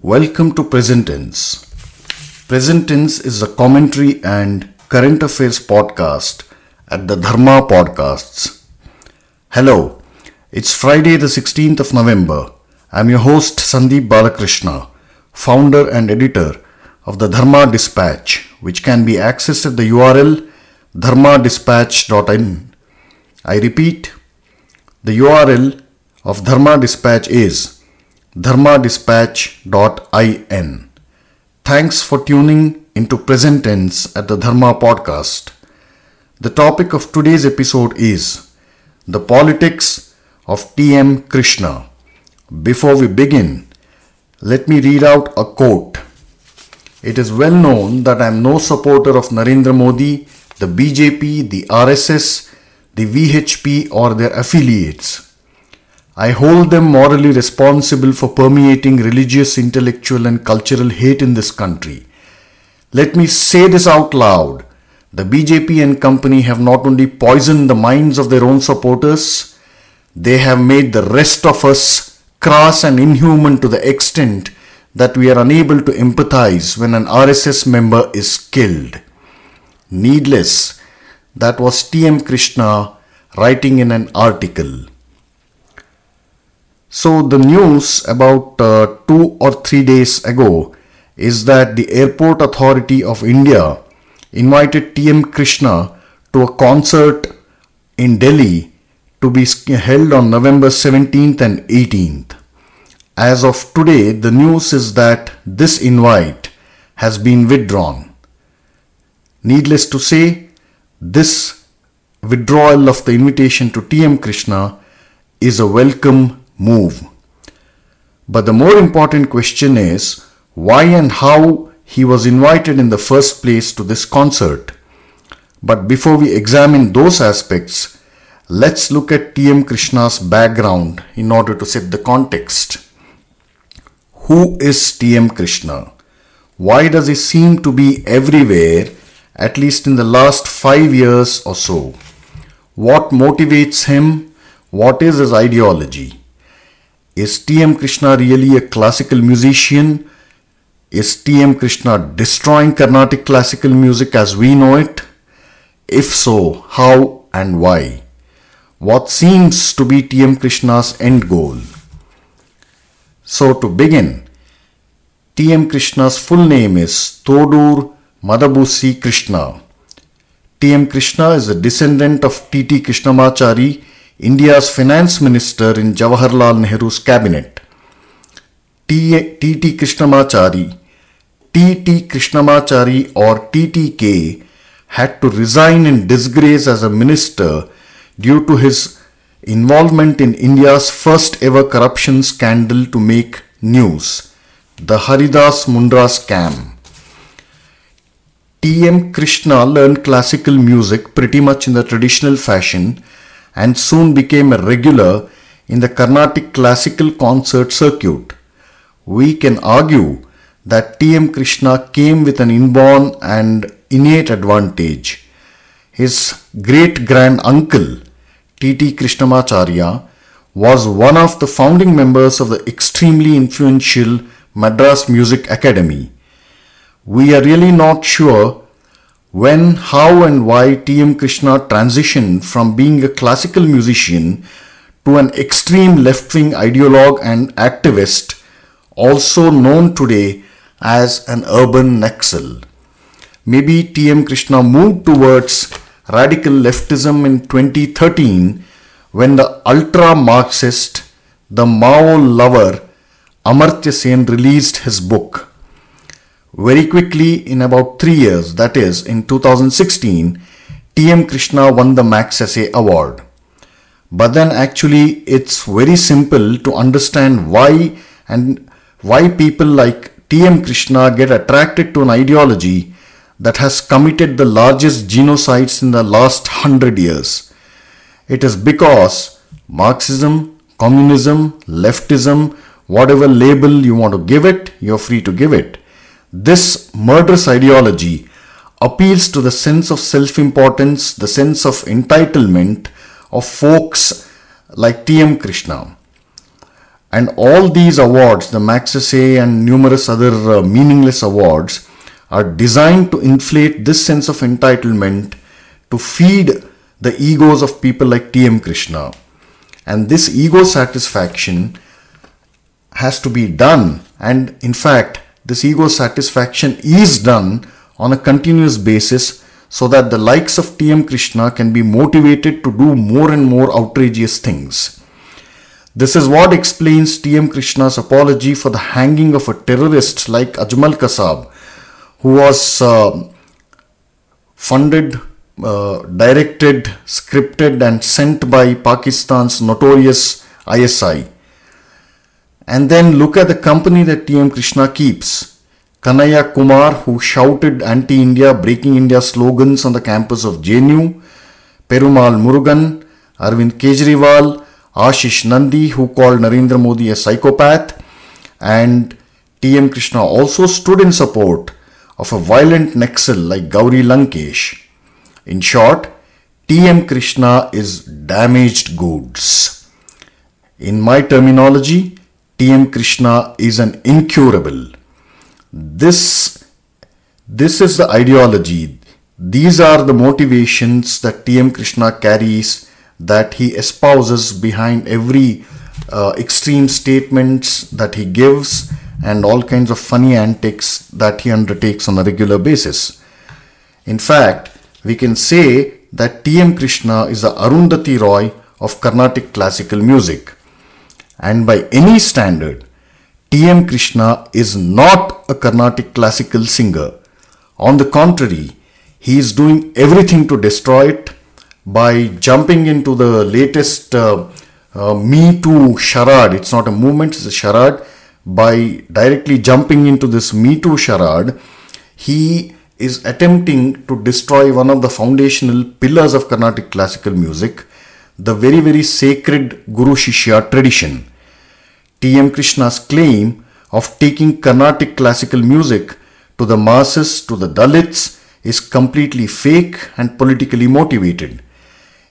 Welcome to Present Tense. Present Tense is a commentary and current affairs podcast at the Dharma Podcasts. Hello, it's Friday, the 16th of November. I'm your host, Sandeep Balakrishna, founder and editor of the Dharma Dispatch, which can be accessed at the URL dharmadispatch.in. I repeat, the URL of Dharma Dispatch is dharmadispatch.in. Thanks for tuning into present tense at the Dharma podcast. The topic of today's episode is the politics of T.M. Krishna. Before we begin, let me read out a quote. It is well known that I am no supporter of Narendra Modi, the BJP, the RSS, the VHP, or their affiliates. I hold them morally responsible for permeating religious, intellectual, and cultural hate in this country. Let me say this out loud. The BJP and company have not only poisoned the minds of their own supporters, they have made the rest of us crass and inhuman to the extent that we are unable to empathize when an RSS member is killed. Needless, that was T.M. Krishna writing in an article. So, the news about uh, two or three days ago is that the Airport Authority of India invited T.M. Krishna to a concert in Delhi to be held on November 17th and 18th. As of today, the news is that this invite has been withdrawn. Needless to say, this withdrawal of the invitation to T.M. Krishna is a welcome move. But the more important question is why and how he was invited in the first place to this concert. But before we examine those aspects, let's look at T.M. Krishna's background in order to set the context. Who is T.M. Krishna? Why does he seem to be everywhere, at least in the last five years or so? What motivates him? What is his ideology? Is T.M. Krishna really a classical musician? Is T.M. Krishna destroying Carnatic classical music as we know it? If so, how and why? What seems to be T.M. Krishna's end goal? So, to begin, T.M. Krishna's full name is Thodur Madabusi Krishna. T.M. Krishna is a descendant of T.T. Krishnamachari, India's finance minister in Jawaharlal Nehru's cabinet. T.T. Krishnamachari, T.T. Krishnamachari or TTK had to resign in disgrace as a minister due to his involvement in India's first ever corruption scandal to make news, the Haridas Mundra scam. T.M. Krishna learned classical music pretty much in the traditional fashion and soon became a regular in the Carnatic classical concert circuit. We can argue that T.M. Krishna came with an inborn and innate advantage. His great grand uncle, T.T. Krishnamacharya, was one of the founding members of the extremely influential Madras Music Academy. We are really not sure when, how, and why T.M. Krishna transitioned from being a classical musician to an extreme left wing ideologue and activist, also known today as an urban Naxal. Maybe T.M. Krishna moved towards radical leftism in 2013 when the ultra Marxist, the Mao lover, Amartya Sen released his book. Very quickly, in about three years, that is, in 2016, T.M. Krishna won the Magsaysay Award. But then, actually, it's very simple to understand why and why people like T.M. Krishna get attracted to an ideology that has committed the largest genocides in the last hundred years. It is because Marxism, communism, leftism, whatever label you want to give it, you're free to give it. This murderous ideology appeals to the sense of self importance, the sense of entitlement of folks like T.M. Krishna. And all these awards, the Magsaysay and numerous other uh, meaningless awards, are designed to inflate this sense of entitlement to feed the egos of people like T.M. Krishna. And this ego satisfaction has to be done. And in fact, this ego satisfaction is done on a continuous basis so that the likes of T.M. Krishna can be motivated to do more and more outrageous things. This is what explains T.M. Krishna's apology for the hanging of a terrorist like Ajmal Kasab, who was uh, funded, uh, directed, scripted, and sent by Pakistan's notorious ISI. And then look at the company that T.M. Krishna keeps. Kanhaiya Kumar, who shouted anti India, breaking India slogans on the campus of JNU, Perumal Murugan, Arvind Kejriwal, Ashis Nandy, who called Narendra Modi a psychopath, and T.M. Krishna also stood in support of a violent Naxal like Gauri Lankesh. In short, T.M. Krishna is damaged goods. In my terminology, T.M. Krishna is an incurable. This, this is the ideology. These are the motivations that T.M. Krishna carries that he espouses behind every uh, extreme statements that he gives and all kinds of funny antics that he undertakes on a regular basis. In fact, we can say that T.M. Krishna is the Arundhati Roy of Carnatic classical music. And by any standard, T.M. Krishna is not a Carnatic classical singer. On the contrary, he is doing everything to destroy it by jumping into the latest uh, uh, Me Too charade. It's not a movement, it's a charade by directly jumping into this Me Too charade, he is attempting to destroy one of the foundational pillars of Carnatic classical music, the very, very sacred Guru Shishya tradition. T.M. Krishna's claim of taking Carnatic classical music to the masses, to the Dalits, is completely fake and politically motivated.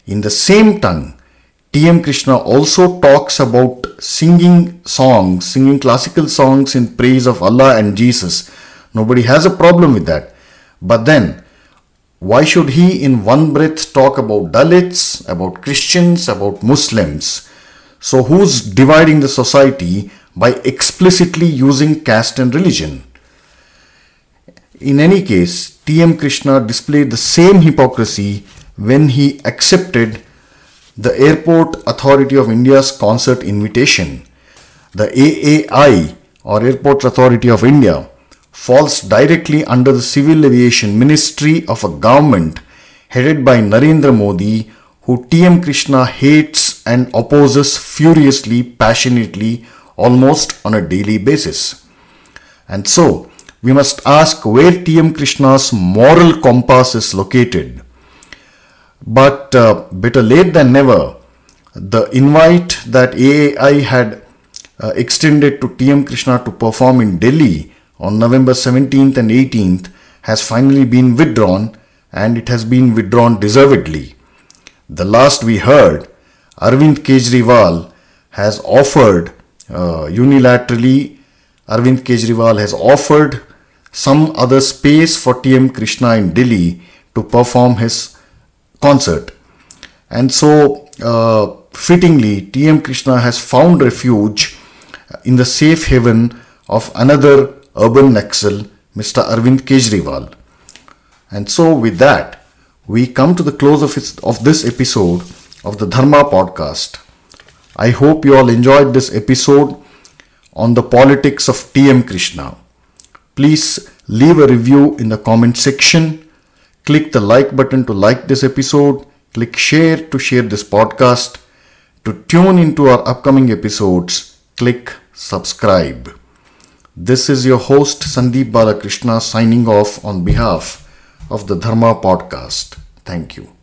In the same tongue, T.M. Krishna also talks about singing songs, singing classical songs in praise of Allah and Jesus. Nobody has a problem with that. But then, why should he in one breath talk about Dalits, about Christians, about Muslims? So, who's dividing the society by explicitly using caste and religion? In any case, T.M. Krishna displayed the same hypocrisy when he accepted the Airport Authority of India's concert invitation. The AAI or Airport Authority of India falls directly under the Civil Aviation Ministry of a government headed by Narendra Modi, who TM Krishna hates and opposes furiously, passionately, almost on a daily basis. And so, we must ask where TM Krishna's moral compass is located. But uh, better late than never, the invite that AAI had uh, extended to TM Krishna to perform in Delhi on November 17th and 18th has finally been withdrawn and it has been withdrawn deservedly. The last we heard, Arvind Kejriwal has offered uh, unilaterally, Arvind Kejriwal has offered some other space for TM Krishna in Delhi to perform his concert. And so, uh, fittingly, T.M. Krishna has found refuge in the safe haven of another urban Naxal, Mr. Arvind Kejriwal. And so, with that, we come to the close of, of this episode of the Dharma podcast. I hope you all enjoyed this episode on the politics of TM Krishna. Please leave a review in the comment section Click the like button to like this episode. Click share to share this podcast. To tune into our upcoming episodes, click subscribe. This is your host Sandeep Balakrishna signing off on behalf of the Dharma podcast. Thank you.